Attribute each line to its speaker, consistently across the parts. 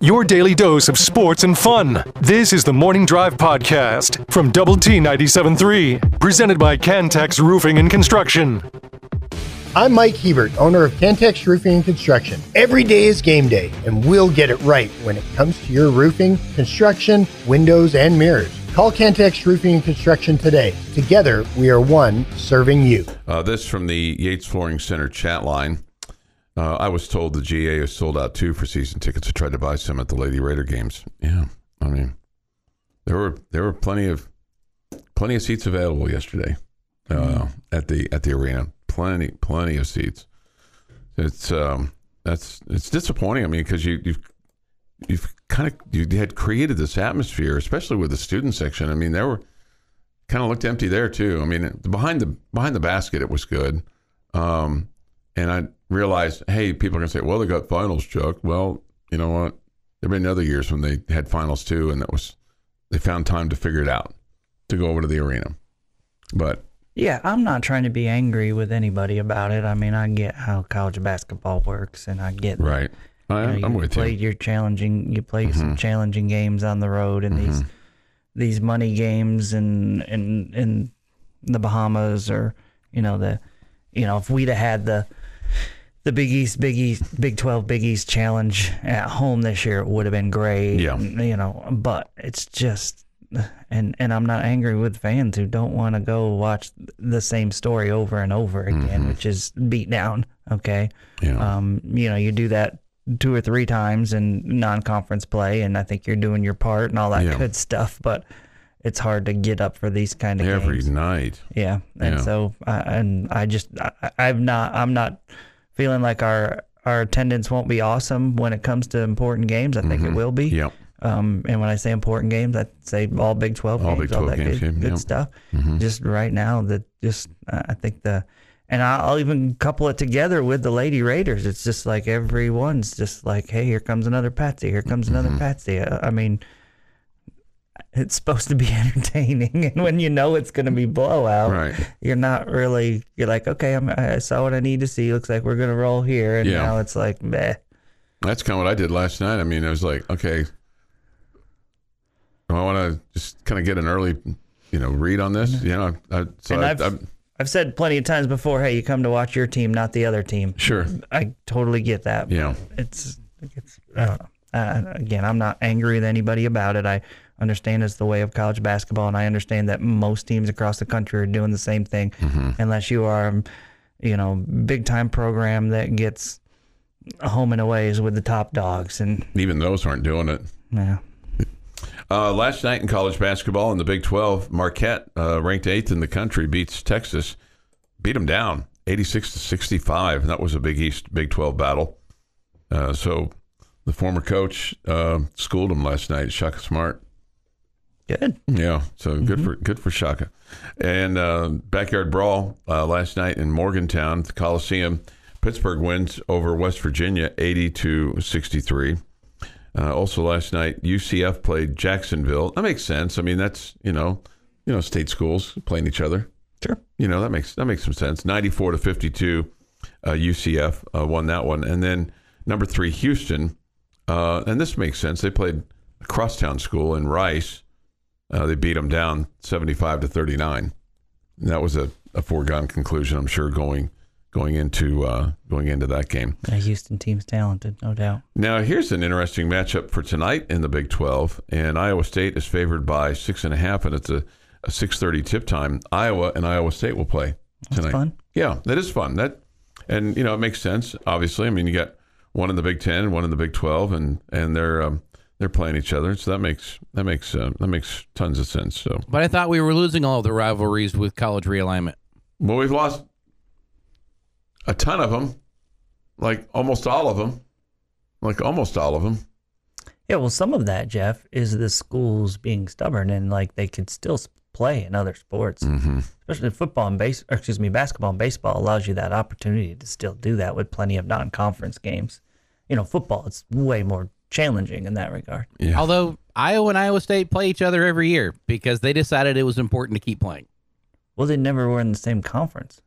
Speaker 1: Your daily dose of sports and fun. This is the Morning Drive Podcast from Double T 97.3, presented by Cantex Roofing and Construction.
Speaker 2: I'm Mike Hebert, owner of Cantex Roofing and Construction. Every day is game day, and we'll get it right when it comes to your roofing, construction, windows, and mirrors. Call Cantex Roofing and Construction today. Together, we are one serving you.
Speaker 3: Uh, this from the Yates Flooring Center chat line. Uh, I was told the GA is sold out too for season tickets. I tried to buy some at the Lady Raider games. Yeah, I mean, there were there were plenty of plenty of seats available yesterday uh, at the at the arena. Plenty plenty of seats. It's um that's it's disappointing. I mean, because you you've you've kind of you had created this atmosphere, especially with the student section. I mean, there were kind of looked empty there too. I mean, behind the behind the basket, it was good. Um, and I realized, hey, people are going to say, well, they got finals, Chuck. Well, you know what? There have been other years when they had finals too, and that was they found time to figure it out to go over to the arena. But
Speaker 4: Yeah, I'm not trying to be angry with anybody about it. I mean, I get how college basketball works, and I get
Speaker 3: right, I,
Speaker 4: you know,
Speaker 3: I'm
Speaker 4: you
Speaker 3: with
Speaker 4: played
Speaker 3: you. Mm-hmm.
Speaker 4: your challenging, you play some challenging games on the road, and these these money games, and in in the Bahamas, or you know the, you know if we'd have had the the Big East, Big East, Big Twelve, Big East challenge at home this year, it would have been great.
Speaker 3: Yeah.
Speaker 4: you know, but it's just. And and I'm not angry with fans who don't want to go watch the same story over and over again, which is beat down. Okay,
Speaker 3: Yeah.
Speaker 4: um, you know, you do that two or three times in non-conference play, and I think you're doing your part and all that
Speaker 3: Yeah.
Speaker 4: good stuff. But it's hard to get up for these kind of games.
Speaker 3: Every
Speaker 4: games.
Speaker 3: night.
Speaker 4: Yeah, and
Speaker 3: Yeah.
Speaker 4: so uh, and I just I, I'm not I'm not feeling like our our attendance won't be awesome when it comes to important games. I think it will be.
Speaker 3: Yep.
Speaker 4: Um, and when I say important games, I say all Big Twelve
Speaker 3: All
Speaker 4: games,
Speaker 3: Big
Speaker 4: all
Speaker 3: 12
Speaker 4: that
Speaker 3: games,
Speaker 4: good, good
Speaker 3: yep.
Speaker 4: stuff. Just right now, that just uh, I think the, and I'll even couple it together with the Lady Raiders. It's just like everyone's just like, hey, here comes another Patsy. Here comes another Patsy. Uh, I mean, it's supposed to be entertaining, and when you know it's going to be blowout,
Speaker 3: Right.
Speaker 4: you're not really. You're like, okay, I'm, I saw what I need to see. Looks like we're going to roll here, and
Speaker 3: Yeah.
Speaker 4: now it's like, meh.
Speaker 3: That's kind of what I did last night. I mean, I was like, okay, I want to just kind of get an early, you know, read on this. You know, I, so
Speaker 4: And
Speaker 3: I,
Speaker 4: I've-
Speaker 3: I,
Speaker 4: I've said plenty of times before, hey, you come to watch your team, not the other team.
Speaker 3: sure,
Speaker 4: I totally get that.
Speaker 3: Yeah.
Speaker 4: It's, it's I don't know. Uh, again, I'm not angry with anybody about it. I understand it's the way of college basketball, and I understand that most teams across the country are doing the same thing,
Speaker 3: Mm-hmm.
Speaker 4: unless you are, you know, big time program that gets home and aways with the top dogs, and
Speaker 3: even those aren't doing it.
Speaker 4: yeah,
Speaker 3: Uh, last night in college basketball in the Big 12, Marquette, uh, ranked eighth in the country, beats Texas, beat them down 86 to 65. And that was a Big East Big 12 battle. Uh, so the former coach uh, schooled him last night, Shaka Smart.
Speaker 4: good.
Speaker 3: Yeah, so good for good for Shaka. And uh, backyard brawl uh, last night in Morgantown, the Coliseum. Pittsburgh wins over West Virginia, eighty to sixty three. Uh, also last night, UCF played Jacksonville. That makes sense. I mean, that's you know, you know, state schools playing each other.
Speaker 4: Sure.
Speaker 3: You know that makes that makes some sense. Ninety four to fifty two, uh, UCF uh, won that one, and then number three Houston, uh, and this makes sense. They played a crosstown school in Rice. Uh, they beat them down seventy five to thirty nine. That was a, a foregone conclusion, I'm sure, going going into uh, going into that game.
Speaker 4: The Houston team's talented, no doubt.
Speaker 3: Now, here's an interesting matchup for tonight in the Big 12, and Iowa State is favored by six and a half, and it's a, a 6:30 tip time. Iowa and Iowa State will play tonight.
Speaker 4: fun.
Speaker 3: Yeah, that is fun. That, and you know, it makes sense. Obviously, I mean, you got one in the Big 10 and one in the Big 12, and and they're um, they're playing each other, so that makes that makes uh, that makes tons of sense. So,
Speaker 5: But I thought we were losing all the rivalries with college realignment.
Speaker 3: well, we've lost a ton of them, like almost all of them, like almost all of them.
Speaker 4: Yeah, well, some of that, Jeff, is the schools being stubborn and like they could still play in other sports,
Speaker 3: Mm-hmm.
Speaker 4: especially football and base. Or excuse me, basketball and baseball allows you that opportunity to still do that with plenty of non-conference games. You know, football it's way more challenging in that regard.
Speaker 3: Yeah.
Speaker 5: Although Iowa and Iowa State play each other every year because they decided it was important to keep playing.
Speaker 4: Well, they never were in the same conference.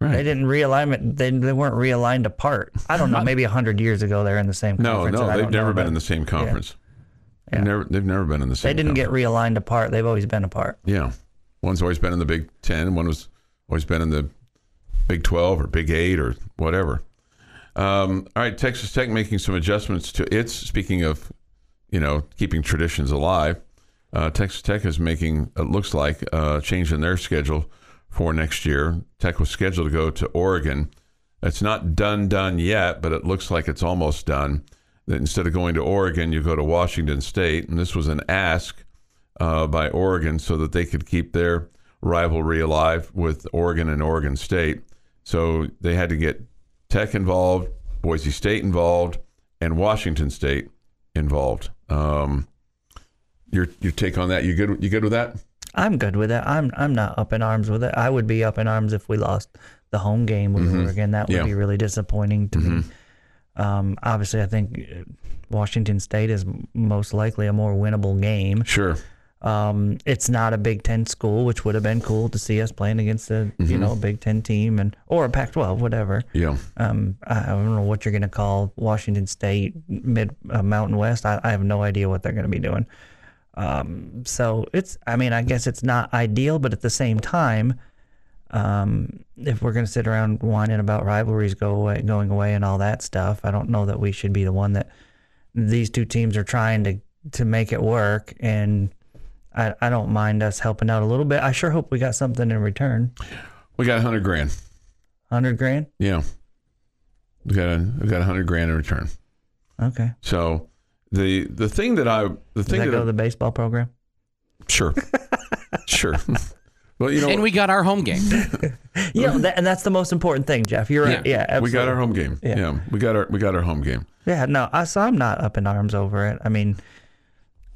Speaker 3: Right.
Speaker 4: They didn't realignment. They, they weren't realigned apart. I don't know. Maybe hundred years ago they're in the same.
Speaker 3: No,
Speaker 4: conference,
Speaker 3: no,
Speaker 4: and I
Speaker 3: they've never
Speaker 4: know,
Speaker 3: been
Speaker 4: but
Speaker 3: in the same conference.
Speaker 4: Yeah.
Speaker 3: They've never, they've never been in the same.
Speaker 4: They didn't
Speaker 3: conference.
Speaker 4: get realigned apart. They've always been apart.
Speaker 3: Yeah, one's always been in the Big Ten. One was always been in the Big Twelve or Big Eight or whatever. Um, all right, Texas Tech making some adjustments to its. Speaking of, you know, keeping traditions alive, uh, Texas Tech is making it looks like a change in their schedule for next year. Tech was scheduled to go to Oregon. It's not done done yet, but it looks like it's almost done. That instead of going to Oregon, you go to Washington State, and this was an ask uh, by Oregon so that they could keep their rivalry alive with Oregon and Oregon State. So they had to get Tech involved, Boise State involved, and Washington State involved. Um, your your take on that? You good? You good with that?
Speaker 4: I'm good with it. I'm I'm not up in arms with it. I would be up in arms if we lost the home game with Oregon. That would
Speaker 3: Mm-hmm. Yeah.
Speaker 4: be really disappointing to me. Um, obviously, I think Washington State is most likely a more winnable game.
Speaker 3: Sure.
Speaker 4: Um, it's not a Big Ten school, which would have been cool to see us playing against a you
Speaker 3: Mm-hmm.
Speaker 4: know a Big Ten team and or a Pac-12, whatever.
Speaker 3: Yeah.
Speaker 4: Um, I I don't know what you're going to call Washington State Mid uh, Mountain West. I, I have no idea what they're going to be doing. Um, so it's, I mean, I guess it's not ideal, but at the same time, um, if we're going to sit around whining about rivalries go away, going away, and all that stuff, I don't know that we should be the one that these two teams are trying to to make it work. And I, I don't mind us helping out a little bit. I sure hope we got something in return.
Speaker 3: We got a hundred grand.
Speaker 4: Hundred grand.
Speaker 3: Yeah. We got a we got a hundred grand in return.
Speaker 4: Okay.
Speaker 3: So the the thing that I the
Speaker 4: Does
Speaker 3: thing
Speaker 4: that
Speaker 3: that
Speaker 4: go
Speaker 3: I-
Speaker 4: to the baseball program?
Speaker 3: sure sure. well, you know
Speaker 5: And we got our home game.
Speaker 4: Yeah, that, and that's the most important thing, Jeff. You're right. Yeah, absolutely.
Speaker 3: we got our home game.
Speaker 4: Yeah.
Speaker 3: Yeah. we got our we got our home game.
Speaker 4: Yeah, no, I, so I'm not up in arms over it. I mean,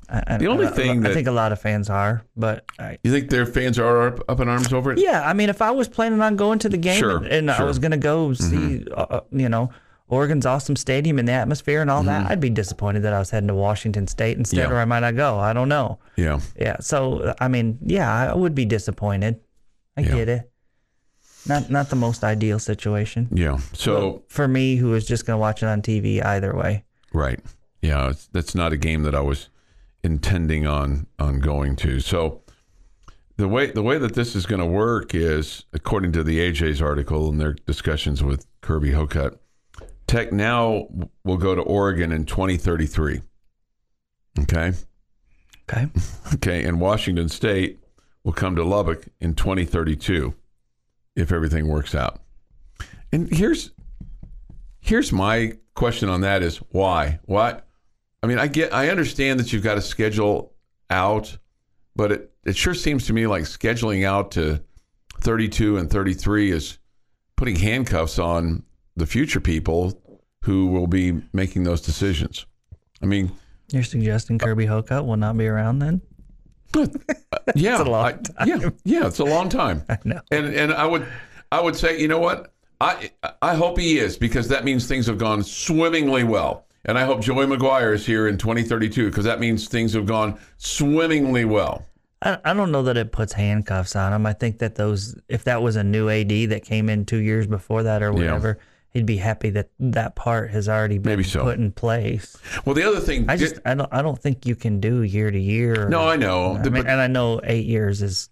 Speaker 4: I, I-
Speaker 3: The only
Speaker 4: I-
Speaker 3: thing
Speaker 4: I
Speaker 3: that-
Speaker 4: think a lot of fans are, but I,
Speaker 3: You think their fans are up, up in arms over it?
Speaker 4: yeah, I mean, if I was planning on going to the game
Speaker 3: Sure,
Speaker 4: and, and I
Speaker 3: sure. Mm-hmm.
Speaker 4: was going to go see, uh, you know, Oregon's awesome stadium and the atmosphere and all that, I'd be disappointed that I was heading to Washington State instead,
Speaker 3: Mm-hmm. Yeah.
Speaker 4: or I might not go. I don't know.
Speaker 3: Yeah.
Speaker 4: Yeah, so I mean, yeah, I would be disappointed. I
Speaker 3: Yeah.
Speaker 4: get it. Not not the most ideal situation
Speaker 3: Yeah. So
Speaker 4: for me, who was just going to watch it on TV either way.
Speaker 3: Right. Yeah, it's, that's not a game that I was intending on on going to. So the way the way that this is going to work is, according to the AJ's article and their discussions with Kirby Hocutt, Tech now will go to Oregon in 2033. Okay.
Speaker 4: Okay.
Speaker 3: Okay, and Washington State will come to Lubbock in 2032 if everything works out. And here's here's my question on that is why? Why? I mean, I get I understand that you've got to schedule out, but it it sure seems to me like scheduling out to 32 and 33 is putting handcuffs on the future people who will be making those decisions. I mean,
Speaker 4: You're suggesting uh, Kirby Hocutt will not be around then?
Speaker 3: Uh, yeah,
Speaker 4: a long
Speaker 3: I- yeah, yeah, it's a long time.
Speaker 4: I know.
Speaker 3: And and I would I would say, you know what? I I hope he is because that means things have gone swimmingly well. And I hope Joey McGuire is here in 2032 because that means things have gone swimmingly well.
Speaker 4: I, I don't know that it puts handcuffs on him. I think that those, if that was a new AD that came in two years before that or whatever, he'd be happy that that part has already been
Speaker 3: Maybe so.
Speaker 4: put in place.
Speaker 3: Well, the other thing,
Speaker 4: I just, I don't, I don't think you can do year to year.
Speaker 3: no, I know,
Speaker 4: I mean,
Speaker 3: but
Speaker 4: and I know eight years is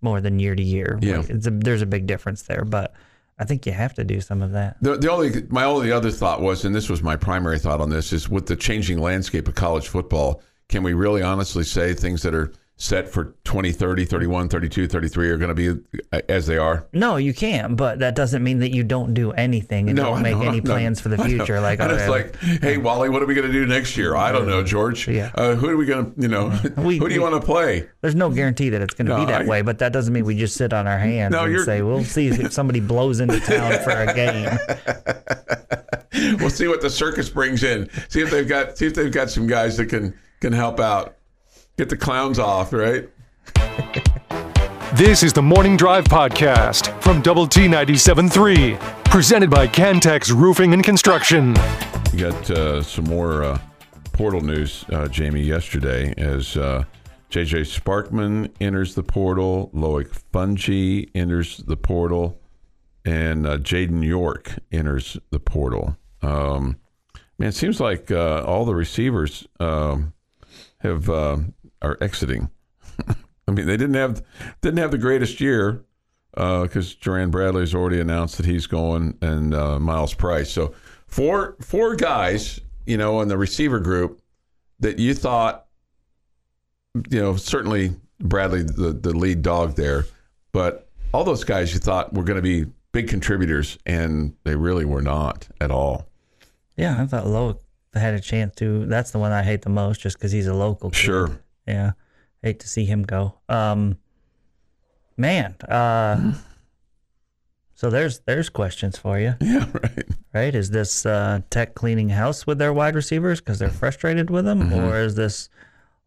Speaker 4: more than year to year.
Speaker 3: Yeah.
Speaker 4: it's a, there's a big difference there, but I think you have to do some of that.
Speaker 3: The, the only my only other thought was, and this was my primary thought on this, is with the changing landscape of college football, can we really honestly say things that are set for 20, 30, 31, 32, 33 are going to be uh, as they are?
Speaker 4: No, you can't, but that doesn't mean that you don't do anything and
Speaker 3: No,
Speaker 4: don't
Speaker 3: I
Speaker 4: make
Speaker 3: know,
Speaker 4: any
Speaker 3: know.
Speaker 4: plans for the future. Like,
Speaker 3: and it's like, hey, Wally, what are we going to do next year? I don't know, George.
Speaker 4: Yeah.
Speaker 3: Uh, who are we going to, you know,
Speaker 4: We-
Speaker 3: who do you
Speaker 4: we-
Speaker 3: want to play?
Speaker 4: There's no guarantee that it's going to
Speaker 3: No,
Speaker 4: be that
Speaker 3: I-
Speaker 4: way, but that doesn't mean we just sit on our hands
Speaker 3: No,
Speaker 4: and say, we'll see if somebody blows into town for a game.
Speaker 3: We'll see what the circus brings in. See if they've got, see if they've got some guys that can can help out. Get the clowns off, right?
Speaker 1: This is the Morning Drive Podcast from Double T 97.3, presented by Cantex Roofing and Construction.
Speaker 3: We got uh, some more uh, portal news, uh, Jamie, yesterday as uh, JJ Sparkman enters the portal, Loic Fouonji enters the portal, and uh, Jaden York enters the portal. Um, man, it seems like uh, all the receivers um, have uh, are exiting. I mean, they didn't have didn't have the greatest year because uh, Jerand Bradley's already announced that he's going, and uh, Myles Price. So four four guys, you know, in the receiver group that you thought, you know, certainly Bradley, the the lead dog there, but all those guys you thought were going to be big contributors, and they really were not at all.
Speaker 4: Yeah, I thought Lowe had a chance to. That's the one I hate the most, just because he's a local. Kid.
Speaker 3: Sure.
Speaker 4: Yeah, hate to see him go. Um, man. Uh, so there's there's questions for you.
Speaker 3: Yeah, right.
Speaker 4: Right? Is this uh, Tech cleaning house with their wide receivers because they're frustrated with them,
Speaker 3: Mm-hmm.
Speaker 4: or is this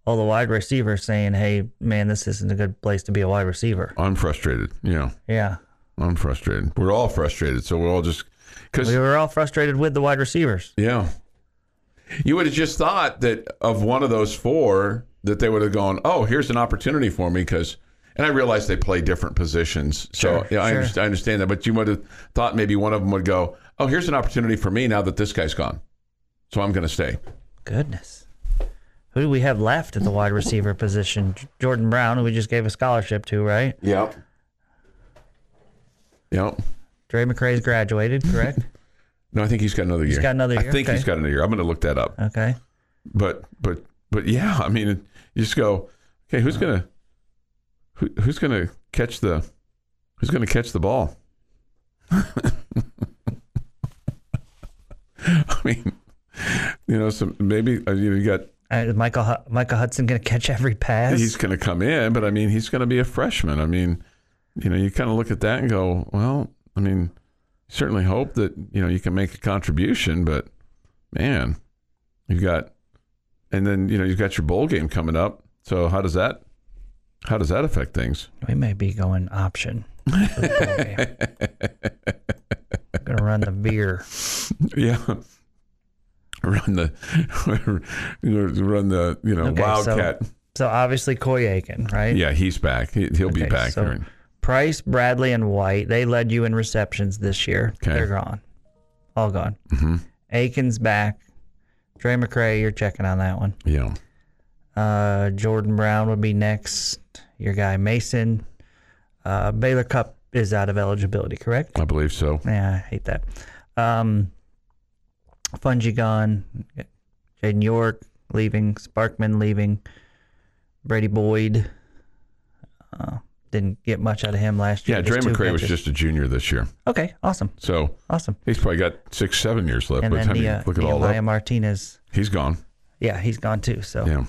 Speaker 4: all the wide receivers saying, "Hey, man, this isn't a good place to be a wide receiver"?
Speaker 3: I'm frustrated. Yeah,
Speaker 4: Yeah,
Speaker 3: I'm frustrated. We're all frustrated. So we're all just because
Speaker 4: we were all frustrated with the wide receivers.
Speaker 3: Yeah. You would have just thought that of one of those four that they would have gone, "Oh, here's an opportunity for me," because, and I realize they play different positions, so
Speaker 4: Sure,
Speaker 3: yeah, I,
Speaker 4: sure.
Speaker 3: understand, I understand that. But you would have thought maybe one of them would go, "Oh, here's an opportunity for me now that this guy's gone, so I'm going to stay."
Speaker 4: Goodness. Who do we have left at the wide receiver position? Jordan Brown, who we just gave a scholarship to, right?
Speaker 3: Yep. Yep.
Speaker 4: Drae McCray's graduated, correct?
Speaker 3: No, I think he's got another year.
Speaker 4: He's got another year.
Speaker 3: I think
Speaker 4: Okay.
Speaker 3: he's got another year. I'm going to look that up.
Speaker 4: Okay.
Speaker 3: But but but yeah, I mean, you just go, okay, who's gonna who, who's gonna catch the who's gonna catch the ball? I mean, you know, so maybe uh, you know, you got
Speaker 4: Uh, Michael Micah Hudson going to catch every pass?
Speaker 3: he's going to come in, but I mean, he's going to be a freshman. I mean, you know, you kind of look at that and go, well, I mean, certainly hope that you know you can make a contribution, but man, you've got, and then you know you've got your bowl game coming up. So how does that how does that affect things?
Speaker 4: we may be going option. for the bowl game. Gonna run the veer.
Speaker 3: Yeah. Run the run the you know
Speaker 4: Okay, so-
Speaker 3: wildcat.
Speaker 4: So obviously Coy Eakin, right?
Speaker 3: yeah, he's back. He, he'll be back.
Speaker 4: so-
Speaker 3: during-
Speaker 4: Price, Bradley, and White. They led you in receptions this year.
Speaker 3: Okay.
Speaker 4: They're gone. All gone.
Speaker 3: Mhm.
Speaker 4: Eakin's back. Drae McCray, you're checking on that one.
Speaker 3: Yeah.
Speaker 4: Uh, Jordan Brown would be next. Your guy Mason. Uh, Baylor Cupp is out of eligibility, correct?
Speaker 3: I believe so.
Speaker 4: Yeah, I hate that. Um, Fouonji gone. Jaden York leaving. Sparkman leaving. Brady Boyd. Uh, didn't get much out of him last year.
Speaker 3: Yeah,
Speaker 4: Drae
Speaker 3: McCray was just a junior this year.
Speaker 4: okay. Awesome,
Speaker 3: So
Speaker 4: awesome.
Speaker 3: he's probably got six, seven years left.
Speaker 4: And
Speaker 3: By the time you
Speaker 4: uh,
Speaker 3: look at all
Speaker 4: Nehemiah
Speaker 3: that,
Speaker 4: Martinez.
Speaker 3: he's gone.
Speaker 4: Yeah, he's gone too. So
Speaker 3: Yeah.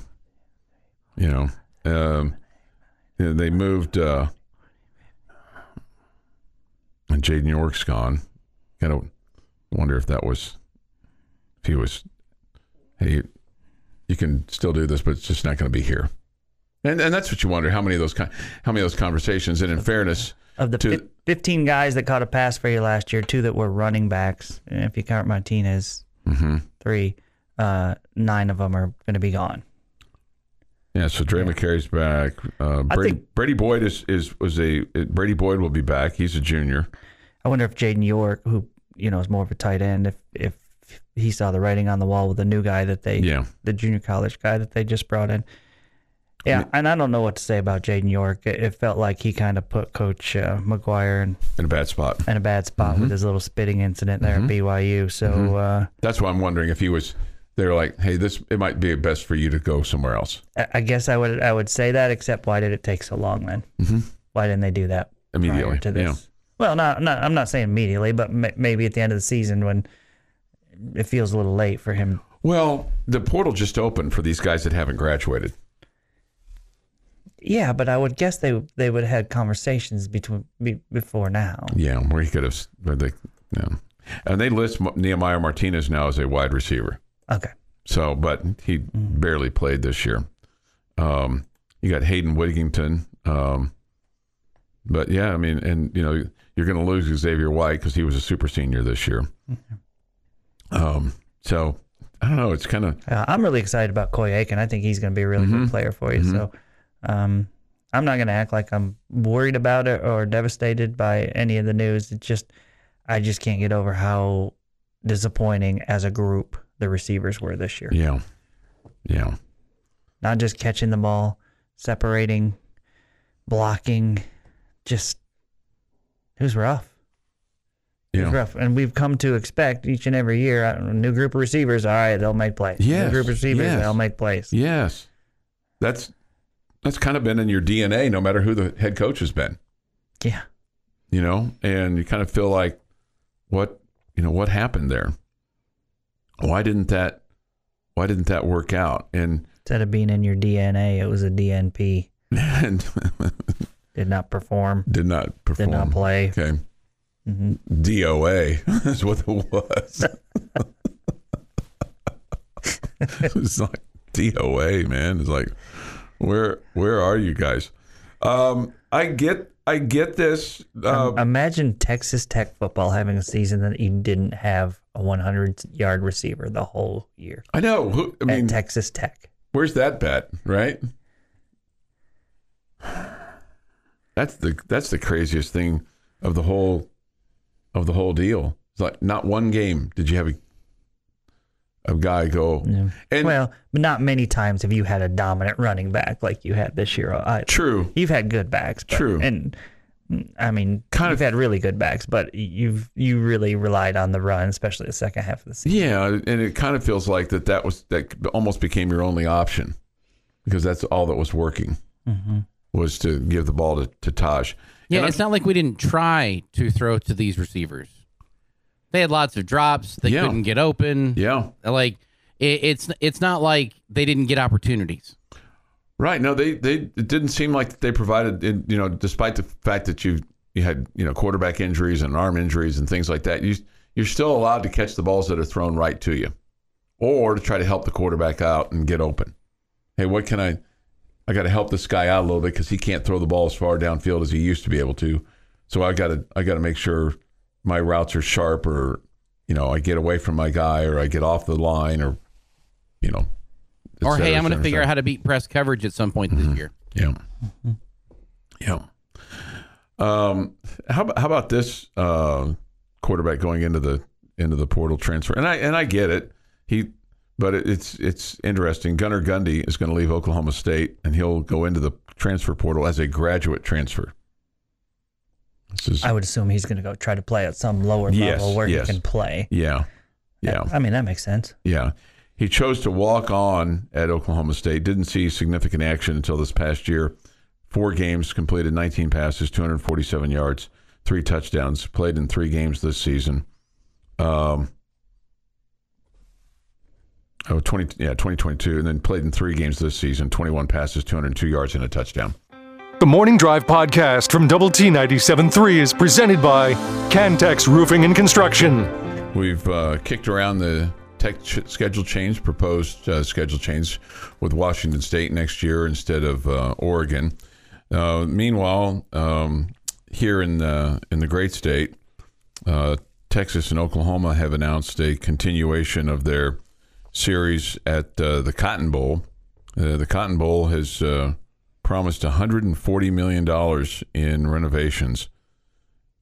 Speaker 3: You know, um, they moved, uh, and Jaden York's gone. I don't wonder if that was, if he was, hey, you can still do this, but it's just not going to be here. And and that's what you wonder how many of those how many of those conversations. And in fairness,
Speaker 4: of the
Speaker 3: to-
Speaker 4: fif- 15 guys that caught a pass for you last year, two that were running backs. And if you count Martinez,
Speaker 3: mm-hmm.
Speaker 4: three, uh, nine of them are going to be gone.
Speaker 3: Yeah, so Drae McCray's back. Uh, Brady,
Speaker 4: think-
Speaker 3: Brady Boyd is, is was a Brady Boyd will be back. He's a junior.
Speaker 4: I wonder if Jaden York, who you know is more of a tight end, if if he saw the writing on the wall with the new guy that they,
Speaker 3: Yeah.
Speaker 4: the junior college guy that they just brought in. Yeah, and I don't know what to say about Jaden York. It, it felt like he kind of put Coach uh, McGuire in,
Speaker 3: in a bad spot.
Speaker 4: in a bad spot
Speaker 3: Mm-hmm.
Speaker 4: with his little spitting incident there at BYU. So uh,
Speaker 3: That's why I'm wondering if he was. They're like, hey, this it might be best for you to go somewhere else
Speaker 4: I- I guess I would I would say that. Except why did it take so long then?
Speaker 3: Mm-hmm.
Speaker 4: Why didn't they do that
Speaker 3: immediately.
Speaker 4: to this?
Speaker 3: Yeah,
Speaker 4: Well, not, not I'm not saying immediately, but ma- maybe at the end of the season when it feels a little late for him.
Speaker 3: Well, the portal just opened for these guys that haven't graduated.
Speaker 4: Yeah, but I would guess they they would have had conversations between be, before now.
Speaker 3: Yeah, where he could have. They, yeah. And they list Nehemiah Martinez now as a wide receiver.
Speaker 4: Okay.
Speaker 3: So, but he barely played this year. Um, you got Hayden Wigington. Um, but yeah, I mean, and you know, you're going to lose Xavier White because he was a super senior this year. Um, so I don't know. It's kind of
Speaker 4: Uh, I'm really excited about Coy Eakin. I think he's going to be a really
Speaker 3: Mm-hmm.
Speaker 4: good player for you. So um, I'm not going to act like I'm worried about it or devastated by any of the news. It just, I just can't get over how disappointing as a group the receivers were this year.
Speaker 3: Yeah. Yeah.
Speaker 4: Not just catching the ball, separating, blocking, just it was rough. It was
Speaker 3: Yeah.
Speaker 4: rough, and we've come to expect each and every year a new group of receivers. All right, they'll make plays.
Speaker 3: Yes,
Speaker 4: New group of receivers,
Speaker 3: yes.
Speaker 4: they'll make plays.
Speaker 3: Yes. That's that's kind of been in your DNA no matter who the head coach has been.
Speaker 4: Yeah,
Speaker 3: you know, and you kind of feel like, what, you know, what happened there? Why didn't that, why didn't that work out? And,
Speaker 4: instead of being in your DNA, it was a DNP.
Speaker 3: and
Speaker 4: Did not perform.
Speaker 3: did not perform.
Speaker 4: Did not play.
Speaker 3: Okay.
Speaker 4: hmm
Speaker 3: DOA is what it was. it was like DOA, man. It's like, where, where are you guys? Um, I get, I get this. Uh,
Speaker 4: Imagine Texas Tech football having a season that you didn't have a 100 yard receiver the whole year
Speaker 3: I know. Who, I mean,
Speaker 4: Texas Tech.
Speaker 3: Where's that bet, right? That's the that's the craziest thing of the whole of the whole deal. It's like not one game did you have a a guy go
Speaker 4: Yeah.
Speaker 3: and
Speaker 4: well, but not many times have you had a dominant running back like you had this year. either.
Speaker 3: true.
Speaker 4: You've had good backs, but,
Speaker 3: True.
Speaker 4: and I mean,
Speaker 3: Kind
Speaker 4: you've
Speaker 3: of-
Speaker 4: had really good backs, but you've you really relied on the run, especially the second half of the season.
Speaker 3: Yeah, and it kind of feels like that that was that almost became your only option because that's all that was working mm-hmm. was to give the ball to, to Tahj.
Speaker 5: Yeah,
Speaker 3: And
Speaker 5: it's not like we didn't try to throw to these receivers. They had lots of drops. They
Speaker 3: Yeah.
Speaker 5: couldn't get open.
Speaker 3: Yeah.
Speaker 5: Like it, it's it's not like they didn't get opportunities.
Speaker 3: Right. No, they they it didn't seem like they provided. You know, despite the fact that you you had you know quarterback injuries and arm injuries and things like that, you you're still allowed to catch the balls that are thrown right to you, or to try to help the quarterback out and get open. Hey, what can I? I got to help this guy out a little bit because he can't throw the ball as far downfield as he used to be able to. So I got to I got to make sure my routes are sharp, or you know, I get away from my guy, or I get off the line, or you know.
Speaker 5: or
Speaker 3: cetera,
Speaker 5: hey, I'm going to figure out how to beat press coverage at some point
Speaker 3: Mm-hmm.
Speaker 5: this year.
Speaker 3: Yeah. Yeah. Um, how about how about this uh, quarterback going into the into the portal transfer? And I and I get it. He, but it's it's interesting. Gunnar Gundy is going to leave Oklahoma State, and he'll go into the transfer portal as a graduate transfer. Is
Speaker 4: I would assume he's going to go try to play at some lower
Speaker 3: Yes,
Speaker 4: level where
Speaker 3: yes.
Speaker 4: he can play.
Speaker 3: yeah, yeah.
Speaker 4: I mean, that makes sense.
Speaker 3: Yeah. He chose to walk on at Oklahoma State, didn't see significant action until this past year. Four games, completed 19 passes, 247 yards, three touchdowns, played in three games this season. Um, oh, 20, yeah, 2022, and then played in three games this season, 21 passes, 202 yards, and a touchdown.
Speaker 1: The Morning Drive podcast from Double T 97.3 is presented by Cantex Roofing and Construction.
Speaker 3: We've uh, kicked around the tech ch- schedule change, proposed uh, schedule change with Washington State next year instead of uh, Oregon. Uh, meanwhile, um, here in the in the great state, uh, Texas and Oklahoma have announced a continuation of their series at uh, the Cotton Bowl. The Cotton Bowl has promised 140 million dollars in renovations.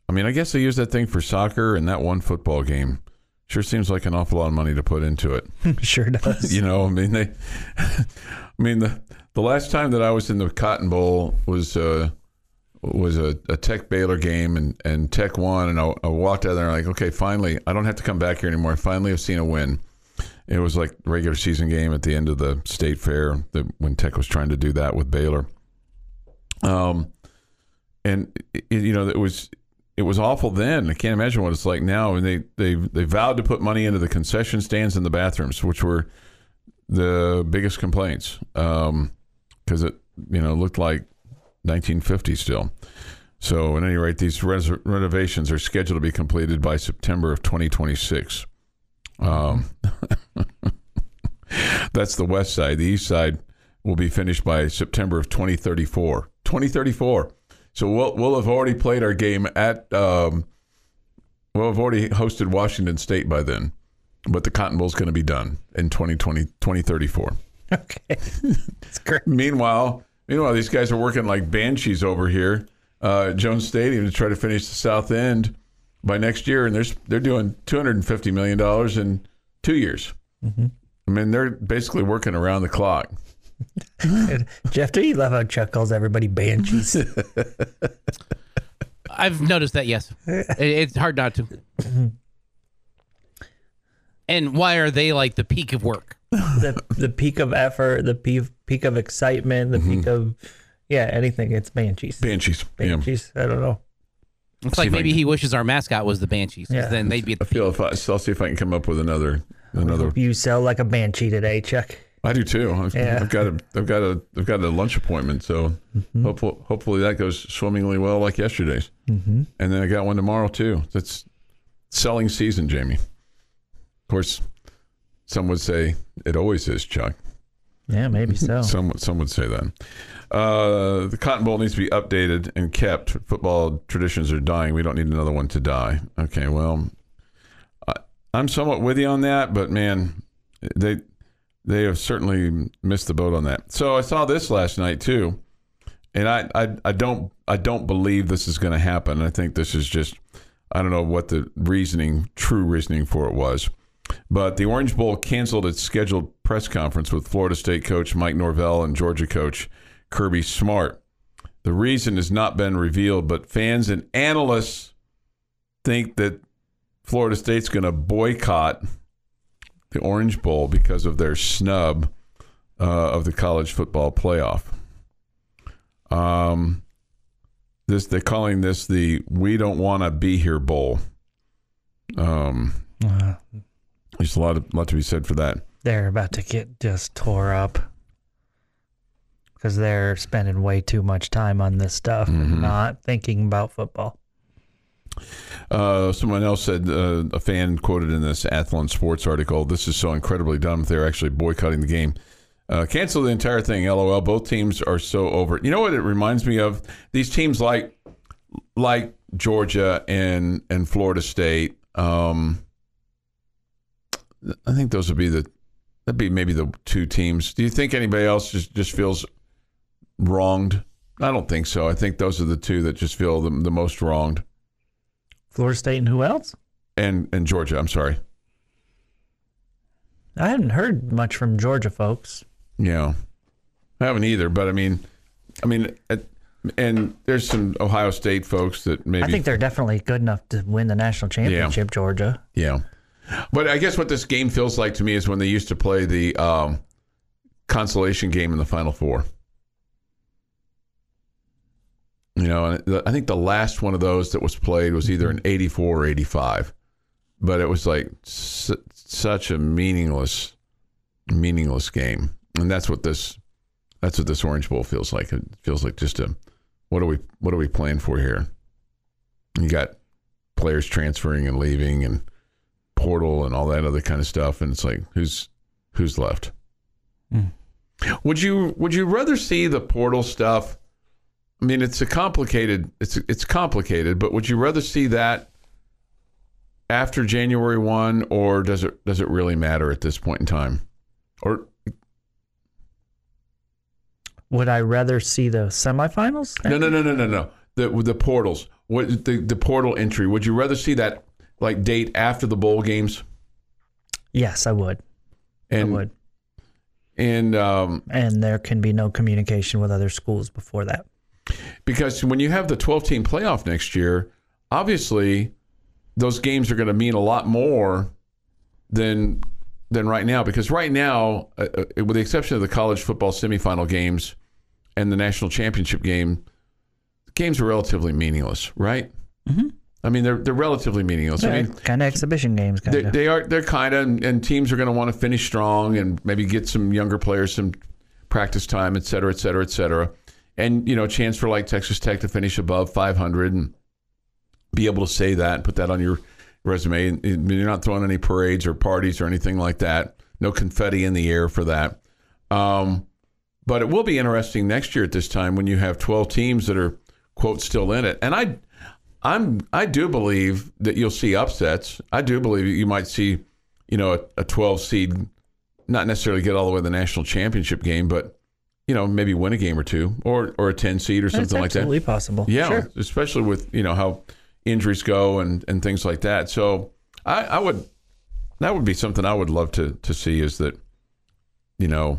Speaker 3: I mean, I guess they use that thing for soccer and that one football game. Sure seems like an awful lot of money to put into it.
Speaker 4: sure does.
Speaker 3: You know, I mean they I mean the the last time that I was in the Cotton Bowl was uh was a, a Tech Baylor game and, and Tech won and I, I walked out there and I'm like, okay, finally I don't have to come back here anymore. Finally, I finally have seen a win. It was like regular season game at the end of the state fair when Tech was trying to do that with Baylor. Um and it, you know it was it was awful then. I can't imagine what it's like now. And they they they vowed to put money into the concession stands and the bathrooms, which were the biggest complaints because it you know looked like 1950 still. So at any rate, these res- renovations are scheduled to be completed by September of 2026. Um, that's the west side. The east side will be finished by September of 2034. 2034. So we'll we'll have already played our game at. Um, we'll have already hosted Washington State by then, but the Cotton Bowl is going to be done in 2020 2034.
Speaker 4: okay, that's great.
Speaker 3: Meanwhile, Meanwhile, these guys are working like banshees over here, uh, Jones Stadium, to try to finish the South End by next year, and they're they're doing two hundred and fifty million dollars in two years. I mean, they're basically working around the clock.
Speaker 4: Jeff, do you love how Chuck calls everybody banshees?
Speaker 5: I've noticed that. Yes, It- it's hard not to. And why are they like the peak of work?
Speaker 4: the the peak of effort, the peak peak of excitement, the peak mm-hmm. of yeah, anything. It's banshees.
Speaker 3: Banshees. Yeah.
Speaker 4: Banshees. I don't know.
Speaker 5: It's
Speaker 3: See
Speaker 5: like maybe
Speaker 3: can-
Speaker 5: he wishes our mascot was the banshees.
Speaker 4: Yeah.
Speaker 5: Then they'd be at
Speaker 3: I
Speaker 5: the
Speaker 3: feel if I, I'll see if I can come up with another another.
Speaker 4: You sell like a banshee today, Chuck.
Speaker 3: I do too. I've,
Speaker 4: Yeah.
Speaker 3: I've got a I've got a I've got a lunch appointment, so hopefully hopefully that goes swimmingly well like yesterday's. Mm-hmm. And then I got one tomorrow too. That's selling season, Jamie. Of course, some would say it always is, Chuck.
Speaker 4: Yeah, maybe so.
Speaker 3: Some some would say that. Uh, the Cotton Bowl needs to be updated and kept. Football traditions are dying. We don't need another one to die. Okay, well, I, I'm somewhat with you on that, but man, they they have certainly missed the boat on that. So I saw this last night too, and I I, I don't I don't believe this is going to happen. I think this is just I don't know what the reasoning, true reasoning for it was. But the Orange Bowl canceled its scheduled press conference with Florida State coach Mike Norvell and Georgia coach Kirby Smart. The reason has not been revealed, but fans and analysts think that Florida State's going to boycott the Orange Bowl because of their snub uh, of the college football playoff. Um, this they're calling this the "We Don't Want to Be Here" bowl. Um,
Speaker 4: Uh,
Speaker 3: there's a lot of lot to be said for that.
Speaker 4: they're about to get just tore up because they're spending way too much time on this stuff and not thinking about football.
Speaker 3: Uh, someone else said, uh, a fan quoted in this Athlon Sports article, this is so incredibly dumb they're actually boycotting the game. Uh, cancel the entire thing, lol. Both teams are so over. You know what it reminds me of? These teams like like Georgia and, and Florida State. Um, I think those would be the that'd be maybe the two teams. Do you think anybody else just, just feels wronged? I don't think so. I think those are the two that just feel the, the most wronged.
Speaker 4: Florida State and who else?
Speaker 3: and and Georgia. I'm sorry.
Speaker 4: I haven't heard much from Georgia folks.
Speaker 3: Yeah, I haven't either. But I mean, I mean, and there's some Ohio State folks that maybe
Speaker 4: I think they're definitely good enough to win the national championship, Georgia.
Speaker 3: yeah. But I guess what this game feels like to me is when they used to play the um, consolation game in the Final Four. You know, and the- I think the last one of those that was played was either in '84 mm-hmm. or '85, but it was like su- such a meaningless, meaningless game, and that's what this, that's what this Orange Bowl feels like. It feels like just a, what are we, what are we playing for here? You got players transferring and leaving, and portal and all that other kind of stuff, and it's like who's who's left? Hmm. Would you would you rather see the portal stuff? I mean, it's a complicated. It's it's complicated, but would you rather see that after January one, or does it does it really matter at this point in time? Or
Speaker 4: Would I rather see the semifinals?
Speaker 3: no, no, no, no, no, no. The the portals. What the the portal entry? Would you rather see that like date after the bowl games?
Speaker 4: Yes, I would.
Speaker 3: And
Speaker 4: I would.
Speaker 3: and um,
Speaker 4: And there can be no communication with other schools before that.
Speaker 3: Because when you have the 12 team playoff next year, obviously those games are going to mean a lot more than than right now. Because right now, uh, uh, with the exception of the college football semifinal games and the national championship game, the games are relatively meaningless, right? Mm-hmm. I mean, they're they're relatively meaningless. I mean,
Speaker 4: kind of exhibition games, kind
Speaker 3: they,
Speaker 4: of.
Speaker 3: they are they're kind of and, and teams are going to want to finish strong and maybe get some younger players some practice time et cetera et cetera et cetera and you know chance for like texas tech to finish above 500 and be able to say that and put that on your resume. And you're not throwing any parades or parties or anything like that. No confetti in the air for that. Um, but it will be interesting next year at this time when you have 12 teams that are quote still in it. And i I'm I do believe that you'll see upsets. I do believe you might see, you know, a, a 12 seed not necessarily get all the way to the national championship game, but you know, maybe win a game or two, or or a ten seed or something like that.
Speaker 4: absolutely possible.
Speaker 3: Yeah,
Speaker 4: Sure.
Speaker 3: especially with you know how injuries go and and things like that. So I, I would that would be something I would love to to see is that you know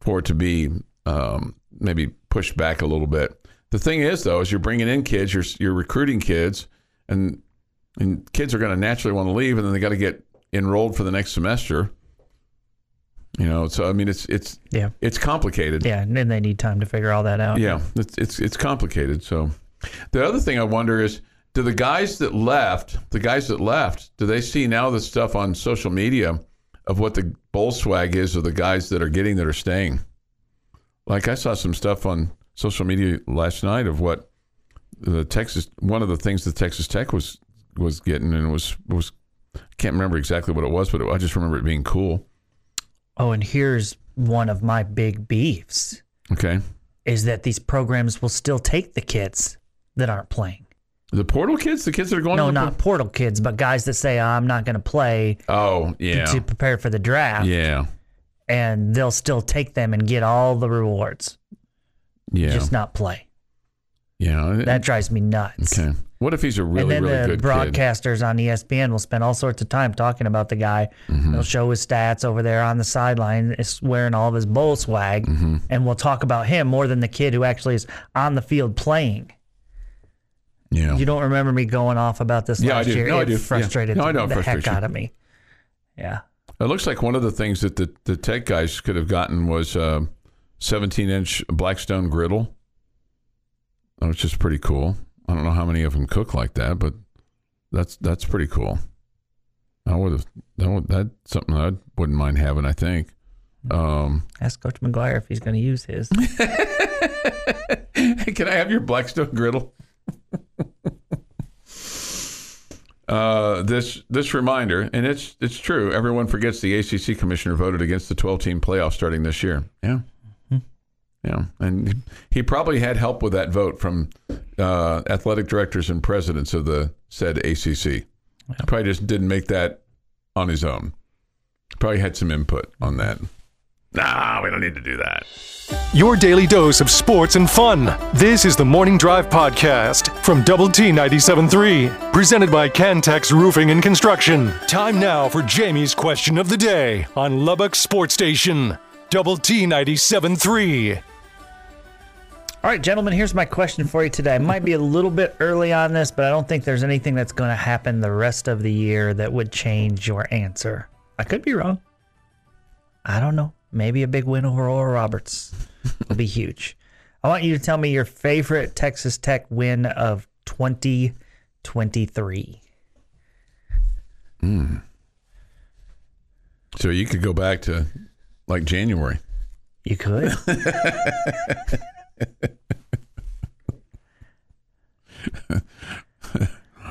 Speaker 3: for it to be um, maybe pushed back a little bit. The thing is though, is you're bringing in kids, you're you're recruiting kids, and and kids are going to naturally want to leave, and then they got to get enrolled for the next semester. You know, so I mean, it's it's
Speaker 4: Yeah.
Speaker 3: it's complicated.
Speaker 4: Yeah, and then they need time to figure all that out.
Speaker 3: Yeah, it's it's it's complicated. So the other thing I wonder is do the guys that left, the guys that left, do they see now the stuff on social media of what the bowl swag is of the guys that are getting that are staying? Like I saw some stuff on social media last night of what the Texas one of the things that Texas Tech was was getting and it was was I can't remember exactly what it was, but it, I just remember it being cool.
Speaker 4: Oh, and here's one of my big beefs
Speaker 3: Okay.
Speaker 4: is that these programs will still take the kids that aren't playing.
Speaker 3: The portal kids, the kids that are going
Speaker 4: No,
Speaker 3: to the
Speaker 4: not portal kids, but guys that say oh, I'm not going to play
Speaker 3: Oh, yeah.
Speaker 4: to prepare for the draft,
Speaker 3: Yeah.
Speaker 4: and they'll still take them and get all the rewards,
Speaker 3: Yeah.
Speaker 4: just not play.
Speaker 3: Yeah.
Speaker 4: That drives me nuts.
Speaker 3: Okay. What if he's a really,
Speaker 4: and then
Speaker 3: really
Speaker 4: the
Speaker 3: good kid?
Speaker 4: broadcasters on ESPN will spend all sorts of time talking about the guy.
Speaker 3: Mm-hmm.
Speaker 4: They'll show his stats over there on the sideline, is wearing all of his bowl swag,
Speaker 3: Mm-hmm.
Speaker 4: and we'll talk about him more than the kid who actually is on the field playing.
Speaker 3: Yeah.
Speaker 4: You don't remember me going off about this
Speaker 3: Yeah, I
Speaker 4: last
Speaker 3: do.
Speaker 4: year?
Speaker 3: No, I
Speaker 4: it
Speaker 3: do. Yeah.
Speaker 4: frustrated
Speaker 3: No, I know
Speaker 4: the heck out of me. Yeah.
Speaker 3: It looks like one of the things that the, the tech guys could have gotten was a 17 inch Blackstone griddle, which is pretty cool. I don't know how many of them cook like that, but that's that's pretty cool. I would have that would, that's something I wouldn't mind having. I think. Um,
Speaker 4: Ask Coach McGuire if he's going to use his.
Speaker 3: Can I have your Blackstone griddle? uh, this this reminder, and it's it's true. Everyone forgets the ACC commissioner voted against the 12 team playoff starting this year. Yeah, yeah, and he probably had help with that vote from uh, athletic directors and presidents of the said ACC. Probably just didn't make that on his own. Probably had some input on that. Nah, we don't need to do that.
Speaker 1: Your daily dose of sports and fun. This is the Morning Drive Podcast from Double T 97.3, presented by Cantex Roofing and Construction. Time now for Jamie's question of the day on Lubbock Sports Station. Double T 97.3.
Speaker 4: All right, gentlemen, here's my question for you today. I might be a little bit early on this, but I don't think there's anything that's going to happen the rest of the year that would change your answer. I could be wrong. I don't know. Maybe a big win over Oral Roberts will be huge. I want you to tell me your favorite Texas Tech win of 2023. Hmm.
Speaker 3: So you could go back to like January.
Speaker 4: You could.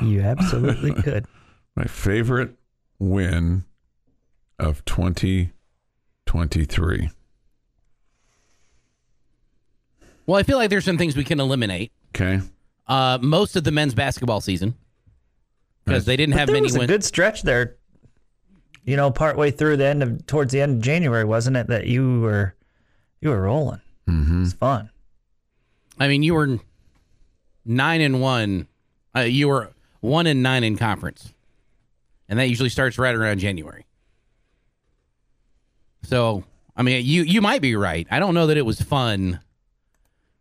Speaker 4: you absolutely could.
Speaker 3: My favorite win of 2023.
Speaker 5: Well, I feel like there's some things we can eliminate.
Speaker 3: Okay.
Speaker 5: Uh, most of the men's basketball season because they didn't
Speaker 4: But
Speaker 5: have
Speaker 4: there
Speaker 5: many
Speaker 4: was a
Speaker 5: wins.
Speaker 4: good stretch there. You know, partway through the end of towards the end of January, wasn't it that you were you were rolling? Mm-hmm. It's fun.
Speaker 5: I mean, you were nine and one. Uh, you were one and nine in conference, and that usually starts right around January. So, I mean, you you might be right. I don't know that it was fun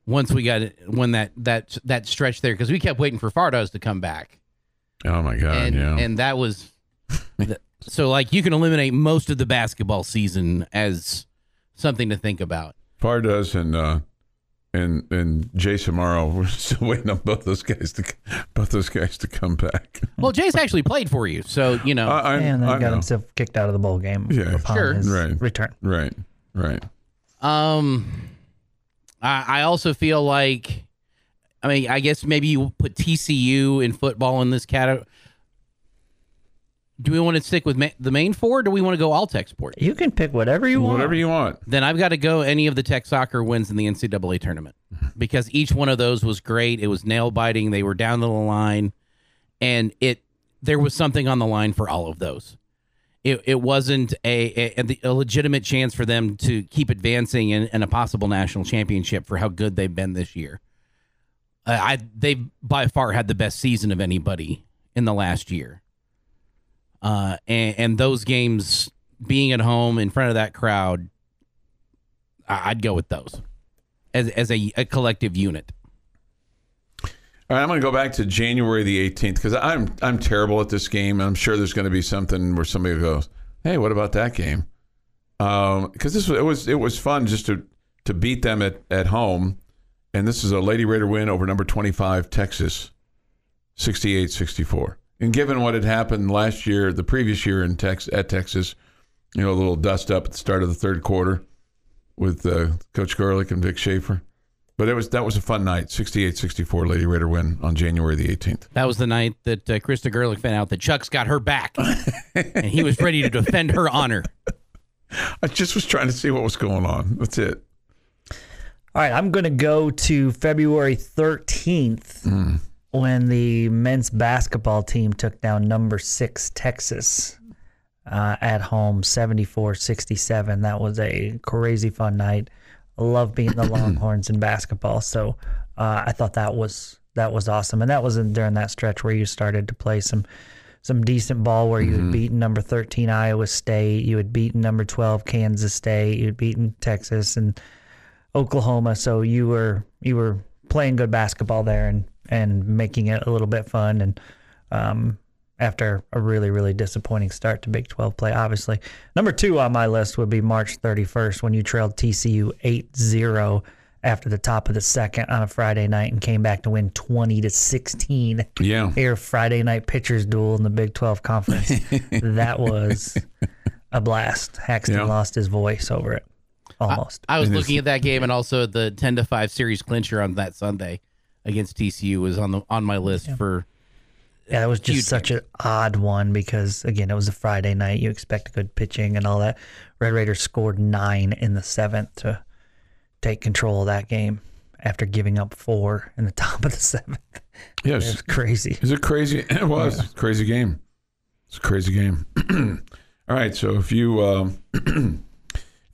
Speaker 5: once we got it when that that that stretch there because we kept waiting for Fardaws to come back,
Speaker 3: Oh my God.
Speaker 5: and
Speaker 3: yeah.
Speaker 5: and that was the, so like you can eliminate most of the basketball season as something to think about.
Speaker 3: Fardaws and uh, and and Jason Morrow. We're still waiting on both those guys to both those guys to come back.
Speaker 5: Well, Jace actually played for you, so you know.
Speaker 3: I, I,
Speaker 4: and then
Speaker 3: I
Speaker 4: got
Speaker 3: know.
Speaker 4: himself kicked out of the bowl game
Speaker 3: Yeah.
Speaker 4: upon
Speaker 5: Sure.
Speaker 4: his
Speaker 3: Right.
Speaker 4: return.
Speaker 3: Right. Right.
Speaker 5: Um, I, I also feel like, I mean, I guess maybe you put TCU in football in this category. Do we want to stick with ma- the main four? Or do we want to go all tech sport?
Speaker 4: You can pick whatever you want.
Speaker 3: Whatever you want.
Speaker 5: Then I've got to go any of the tech soccer wins in the NCAA tournament because each one of those was great. It was nail biting. They were down to the line, and it there was something on the line for all of those. it, it wasn't a, a, a legitimate chance for them to keep advancing in, in a possible national championship for how good they've been this year. Uh, I they by far had the best season of anybody in the last year. Uh, and, and those games being at home in front of that crowd, I- I'd go with those as as a, a collective unit.
Speaker 3: All right, I'm going to go back to January the 18th because I'm I'm terrible at this game. I'm sure there's going to be something where somebody goes, "Hey, what about that game?" Because this was it was it was fun just to to beat them at at home, and this is a Lady Raider win over number 25 Texas, 68-64. And given what had happened last year, the previous year in Tex at Texas, you know, a little dust up at the start of the third quarter with uh, Coach Gerlich and Vic Schaefer. But it was that was a fun night. 68-64 Lady Raider win on January the 18th.
Speaker 5: That was the night that uh, Krista Gerlich found out that Chuck's got her back, and he was ready to defend her honor.
Speaker 3: I just was trying to see what was going on. That's it.
Speaker 4: All right, I'm going to go to February 13th when the men's basketball team took down number six Texas uh, at home, 74 67. That was a crazy fun night. I love being the Longhorns in basketball. So uh, I thought that was that was awesome. And that was in, during that stretch where you started to play some some decent ball where you had beaten number 13 Iowa State, you had beaten number 12 Kansas State, you had beaten Texas and Oklahoma. So you were you were playing good basketball there and and making it a little bit fun. And um, after a really really disappointing start to Big 12 play, obviously number two on my list would be March 31st when you trailed TCU 8-0 after the top of the second on a Friday night and came back to win 20 to 16
Speaker 3: Yeah.
Speaker 4: air Friday night pitchers duel in the Big 12 conference. that was a blast. Haxton
Speaker 3: Yeah.
Speaker 4: lost his voice over it almost.
Speaker 5: I was looking at that game, and also the ten to five series clincher on that Sunday against TCU was on the on my list for.
Speaker 4: yeah, that was just
Speaker 5: huge
Speaker 4: such an odd one because again, it was a Friday night. You expect good pitching and all that. Red Raiders scored nine in the seventh to take control of that game after giving up four in the top of the seventh. It was
Speaker 3: Yes.
Speaker 4: crazy.
Speaker 3: Is it crazy? It was It's a crazy game. It's a crazy game. All right. So if you um, if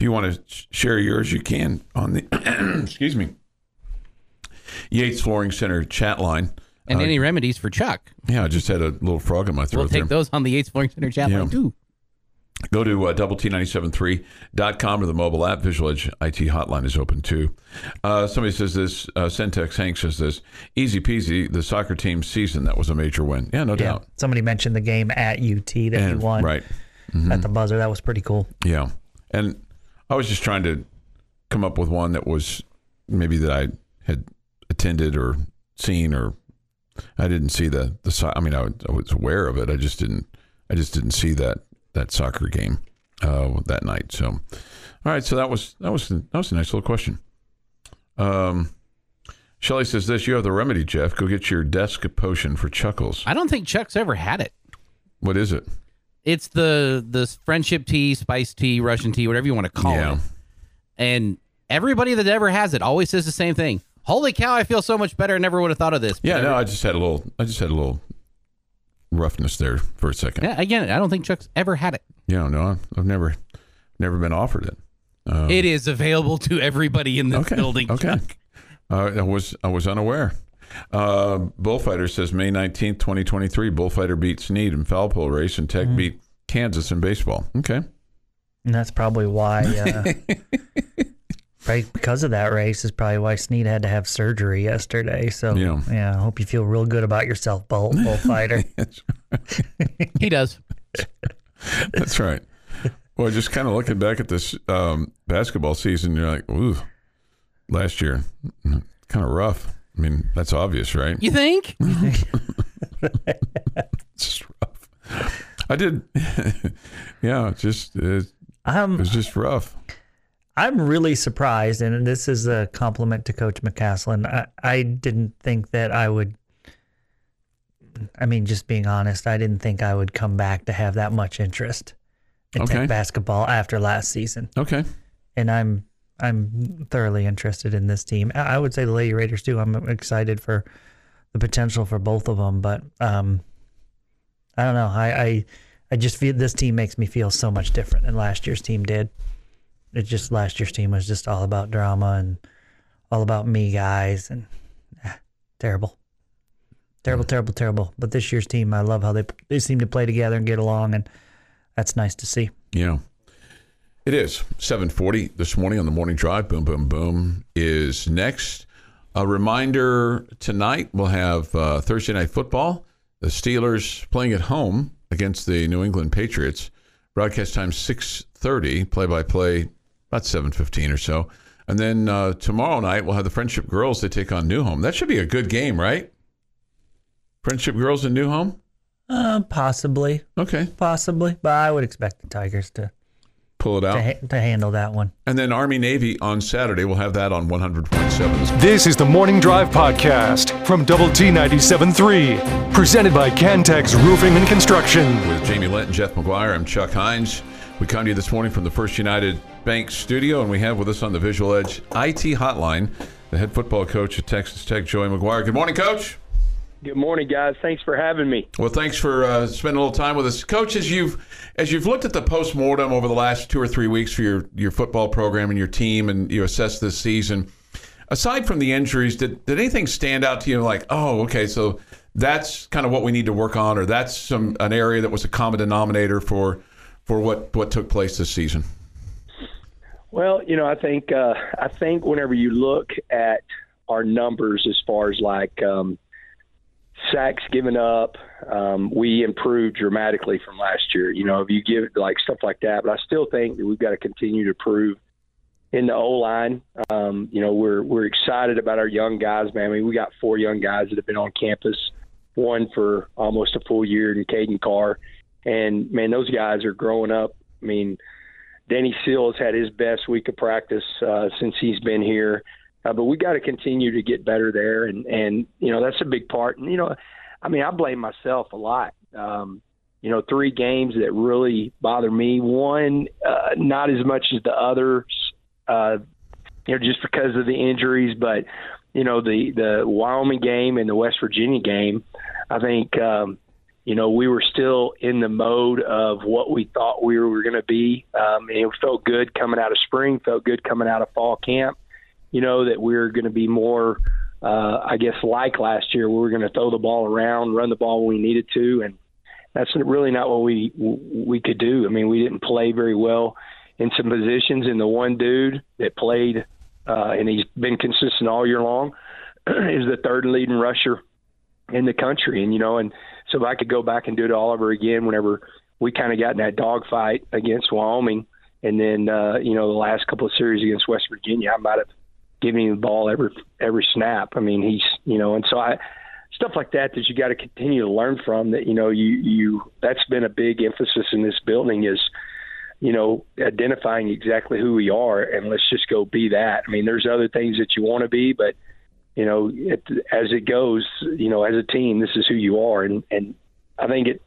Speaker 3: you want to share yours, you can on the excuse me Yates Flooring Center chat line.
Speaker 5: And
Speaker 3: Uh,
Speaker 5: any remedies for Chuck?
Speaker 3: Yeah, I just had a little frog in my throat
Speaker 5: We'll take
Speaker 3: there.
Speaker 5: those on the Yates Flooring Center chat
Speaker 3: Yeah.
Speaker 5: line too.
Speaker 3: Go to uh, double T973.com or the mobile app. Visual Edge IT hotline is open too. Uh, somebody says this, uh, Centex Hank says this, easy peasy, the soccer team season, that was a major win. Yeah, no
Speaker 4: Yeah.
Speaker 3: doubt.
Speaker 4: Somebody mentioned the game at UT that
Speaker 3: And-
Speaker 4: you won
Speaker 3: Right.
Speaker 4: at the buzzer. That was pretty cool.
Speaker 3: Yeah. And I was just trying to come up with one that was maybe that I had attended or seen or I didn't see the the I mean I, I was aware of it. I just didn't I just didn't see that that soccer game uh, that night. So all right, so that was that was that was a nice little question. Um Shelly says this, you have the remedy, Jeff. Go get your desk potion for chuckles.
Speaker 5: I don't think Chuck's ever had it.
Speaker 3: What is it?
Speaker 5: It's the the friendship tea, spice tea, Russian tea, whatever you want to call
Speaker 3: Yeah.
Speaker 5: it. And everybody that ever has it always says the same thing. Holy cow! I feel so much better. I never would have thought of this.
Speaker 3: Yeah, no, I just had a little I just had a little roughness there for a second.
Speaker 5: Yeah, again, I don't think Chuck's ever had it.
Speaker 3: Yeah, no, I've never, never been offered it. Uh,
Speaker 5: it is available to everybody in this
Speaker 3: okay,
Speaker 5: building.
Speaker 3: okay.
Speaker 5: Chuck.
Speaker 3: Uh, I was I was unaware. Uh, Bullfighter says May nineteenth, twenty twenty three. Bullfighter beat Snead in foul pole race, and Tech
Speaker 5: Mm-hmm.
Speaker 3: beat Kansas in baseball. Okay,
Speaker 4: And that's probably why, uh, right? Because of that race is probably why Snead had to have surgery yesterday. So,
Speaker 3: Yeah.
Speaker 4: yeah, I hope you feel real good about yourself, bull, bullfighter.
Speaker 5: He does.
Speaker 3: that's right. Well, just kind of looking back at this um, basketball season, you're like, ooh, last year, kind of rough. I mean, that's obvious, right?
Speaker 5: You think?
Speaker 3: It's just rough. I did, yeah. It's just it, it was just rough.
Speaker 4: I'm really surprised, and this is a compliment to Coach McCasland. I, I didn't think that I would. I mean, just being honest, I didn't think I would come back to have that much interest in
Speaker 3: Okay.
Speaker 4: Tech basketball after last season,
Speaker 3: Okay,
Speaker 4: and I'm I'm thoroughly interested in this team. I would say the Lady Raiders too. I'm excited for the potential for both of them, but um, I don't know. I, I I just feel this team makes me feel so much different than last year's team did. It just last year's team was just all about drama and all about me guys and eh, terrible. Terrible, terrible, terrible. But this year's team, I love how they they seem to play together and get along, and that's nice to see.
Speaker 3: Yeah. It is 7:40 this morning on the morning drive. Boom, boom, boom is next. A reminder: tonight we'll have uh, Thursday night football. The Steelers playing at home against the New England Patriots. Broadcast time 6:30. Play-by-play about 7:15 or so. And then uh, tomorrow night we'll have the Friendship Girls. They take on New Home. That should be a good game, right? Friendship Girls and New Home.
Speaker 4: Uh, possibly,
Speaker 3: Okay,
Speaker 4: possibly, but I would expect the Tigers to
Speaker 3: pull it out.
Speaker 4: to, ha- to handle that one.
Speaker 3: And then Army Navy on Saturday. We'll have that on 100.7.
Speaker 1: This is the Morning Drive Podcast from Double T 97.3, presented by Cantex Roofing and Construction.
Speaker 3: With Jamie Lent and Jeff McGuire, I'm Chuck Heinz. We come to you this morning from the First United Bank studio, and we have with us on the Visual Edge IT hotline the head football coach at Texas Tech, Joey McGuire. Good morning, Coach.
Speaker 6: Good morning, guys. Thanks for having me.
Speaker 3: Well, thanks for uh, spending a little time with us, Coach. As you've as you've looked at the post mortem over the last two or three weeks for your your football program and your team, and you assess this season. Aside from the injuries, did did anything stand out to you? Like, oh, okay, so that's kind of what we need to work on, or that's some an area that was a common denominator for for what what took place this season.
Speaker 6: Well, you know, I think uh, I think whenever you look at our numbers as far as like um, sacks given up, um, we improved dramatically from last year. You know, if you give like stuff like that, but I still think that we've got to continue to improve in the O line. Um, you know, we're we're excited about our young guys, man. I mean, we got four young guys that have been on campus, one for almost a full year, and Caden Carr, and man, those guys are growing up. I mean. Danny Seals had his best week of practice uh, since he's been here, uh, but we got to continue to get better there, and and you know that's a big part. And you know, I mean, I blame myself a lot. Um, you know, three games that really bother me. One, uh, not as much as the others, uh, you know, just because of the injuries, but you know, the the Wyoming game and the West Virginia game, I think. Um, you know, we were still in the mode of what we thought we were going to be. Um, and it felt good coming out of spring, felt good coming out of fall camp. You know that we are going to be more, uh, I guess, like last year. We were going to throw the ball around, run the ball when we needed to, and that's really not what we we could do. I mean, we didn't play very well in some positions. And the one dude that played, uh, and he's been consistent all year long, is the third leading rusher in the country. And you know, and so if I could go back and do it all over again, whenever we kind of got in that dogfight against Wyoming, and then uh, you know the last couple of series against West Virginia, I might have given him the ball every every snap. I mean, he's you know, and so I stuff like that that you got to continue to learn from. That you know, you you that's been a big emphasis in this building is you know identifying exactly who we are, and let's just go be that. I mean, there's other things that you want to be, but you know, it, as it goes, you know, as a team, this is who you are, and and I think it.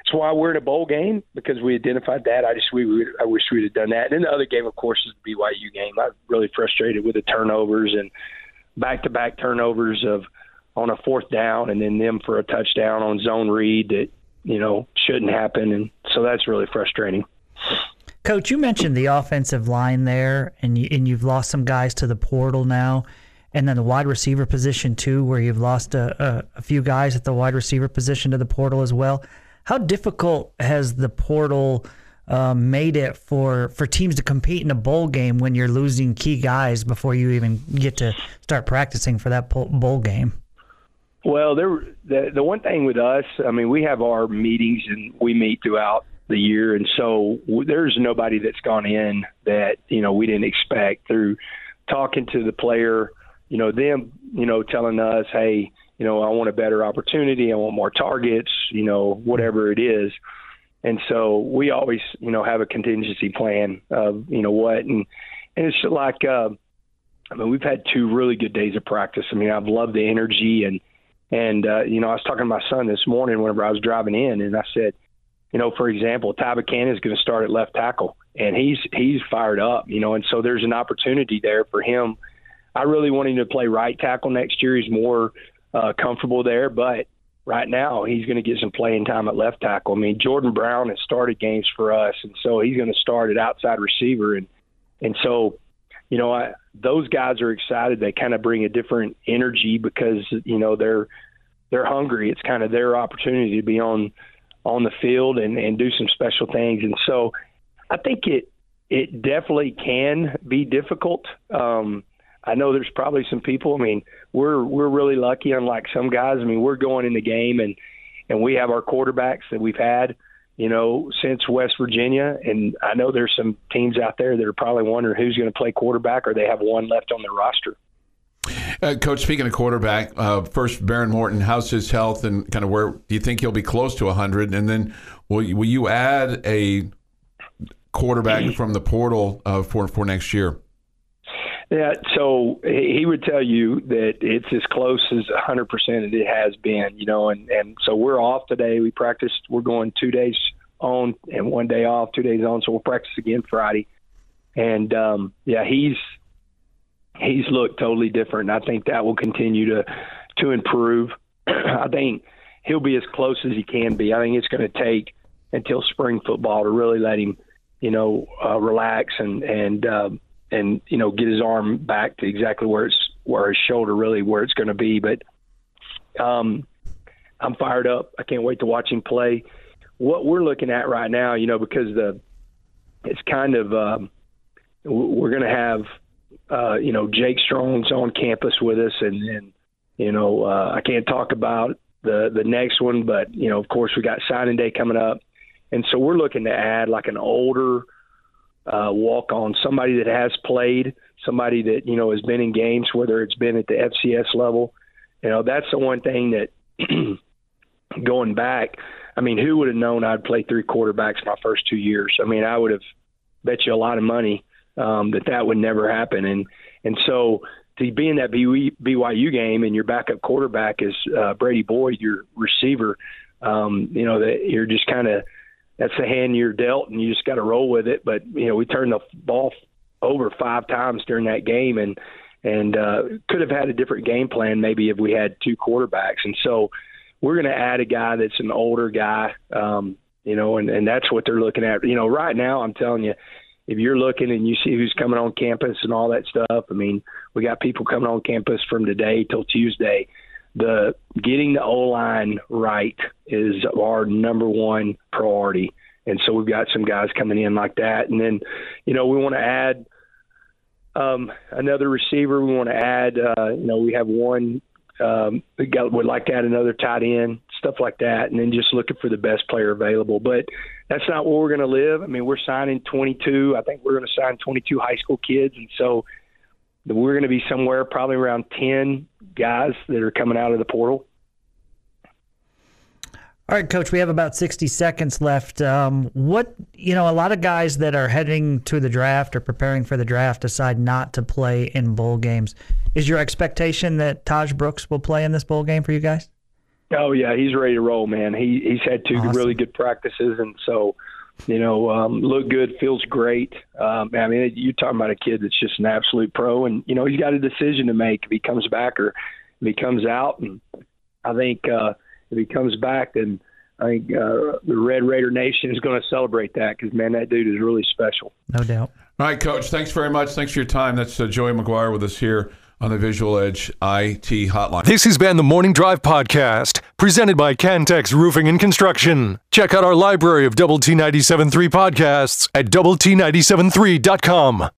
Speaker 6: It's why we're in a bowl game because we identified that. I just we I wish we'd have done that. And then the other game, of course, is the BYU game. I'm really frustrated with the turnovers and back-to-back turnovers of on a fourth down, and then them for a touchdown on zone read that you know shouldn't happen, and so that's really frustrating.
Speaker 4: Coach, you mentioned the offensive line there, and you, and you've lost some guys to the portal now and then the wide receiver position too, where you've lost a, a, a, few guys at the wide receiver position to the portal as well. How difficult has the portal um, made it for for teams to compete in a bowl game when you're losing key guys before you even get to start practicing for that bowl game?
Speaker 6: Well, there the the one thing with us, I mean, we have our meetings and we meet throughout the year, and so there's nobody that's gone in that you know we didn't expect through talking to the player you know, them, you know, telling us, hey, you know, I want a better opportunity, I want more targets, you know, whatever it is. And so we always, you know, have a contingency plan of, you know, what and and it's like uh I mean, we've had two really good days of practice. I mean, I've loved the energy and and uh, you know, I was talking to my son this morning whenever I was driving in and I said, you know, for example, Ty Buchanan is going to start at left tackle and he's he's fired up, you know, and so there's an opportunity there for him I really want him to play right tackle next year. He's more uh, comfortable there, but right now he's going to get some playing time at left tackle. I mean, Jordan Brown has started games for us, and so he's going to start at outside receiver, and and so you know I, those guys are excited. They kind of bring a different energy because you know they're they're hungry. It's kind of their opportunity to be on on the field and and do some special things, and so I think it it definitely can be difficult. Um, I know there's probably some people. I mean, we're we're really lucky, unlike some guys. I mean, we're going in the game and and we have our quarterbacks that we've had, you know, since West Virginia. And I know there's some teams out there that are probably wondering who's going to play quarterback, or they have one left on their roster.
Speaker 3: Uh, Coach, speaking of quarterback, uh, first Behren Morton, how's his health, and kind of where do you think he'll be close to 100? And then will will you add a quarterback from the portal uh, for for next year?
Speaker 6: Yeah, so he would tell you that it's as close as 100% as it has been, you know, and, and so we're off today. We practiced, we're going two days on and one day off, two days on, so we'll practice again Friday. And um, yeah, he's he's looked totally different. And I think that will continue to to improve. I think he'll be as close as he can be. I think it's going to take until spring football to really let him, you know, uh, relax and and uh, and you know get his arm back to exactly where it's where his shoulder really where it's going to be. But um, I'm fired up. I can't wait to watch him play. What we're looking at right now, you know, because the it's kind of um, we're going to have uh, you know Jake Strong's on campus with us, and, and you know uh, I can't talk about the the next one, but you know of course we got signing day coming up, and so we're looking to add like an older uh, walk on, somebody that has played, somebody that you know has been in games, whether it's been at the FCS level. You know, that's the one thing that going back. I mean, who would have known I'd play three quarterbacks my first two years? I mean, I would have bet you a lot of money um, that that would never happen. And and so to be in that BYU game and your backup quarterback is uh, Brady Boyd, your receiver, um, you know that you're just kind of that's the hand you're dealt, and you just got to roll with it. But you know, we turned the ball over five times during that game, and and uh, could have had a different game plan maybe if we had two quarterbacks. And so we're going to add a guy that's an older guy, um, you know, and and that's what they're looking at. You know, right now I'm telling you. If you're looking and you see who's coming on campus and all that stuff, I mean, we got people coming on campus from today till Tuesday the getting the O line right is our number one priority. And so we've got some guys coming in like that. And then, you know, we want to add um, another receiver. We want to add, uh, you know, we have one, um, we got, would like to add another tight end, stuff like that. And then just looking for the best player available. But that's not where we're going to live. I mean, we're signing 22. I think we're going to sign 22 high school kids. And so we're going to be somewhere probably around 10 guys that are coming out of the portal.
Speaker 4: All right, coach, we have about 60 seconds left. Um, what, you know, a lot of guys that are heading to the draft or preparing for the draft decide not to play in bowl games. Is your expectation that Tahj Brooks will play in this bowl game for you guys?
Speaker 6: Oh yeah, he's ready to roll, man. He he's had two awesome. really good practices and so you know, um, look good, feels great. Um, I mean, you're talking about a kid that's just an absolute pro, and you know he's got a decision to make if he comes back or if he comes out. And I think uh, if he comes back, then I think uh, the Red Raider Nation is going to celebrate that because man, that dude is really special.
Speaker 4: No doubt.
Speaker 3: All right, Coach. Thanks very much. Thanks for your time. That's uh, Joey McGuire with us here on the Visual Edge IT hotline.
Speaker 1: This has been the Morning Drive Podcast, presented by Cantex Roofing and Construction. Check out our library of Double T 97.3 podcasts at Double T 97.3.com.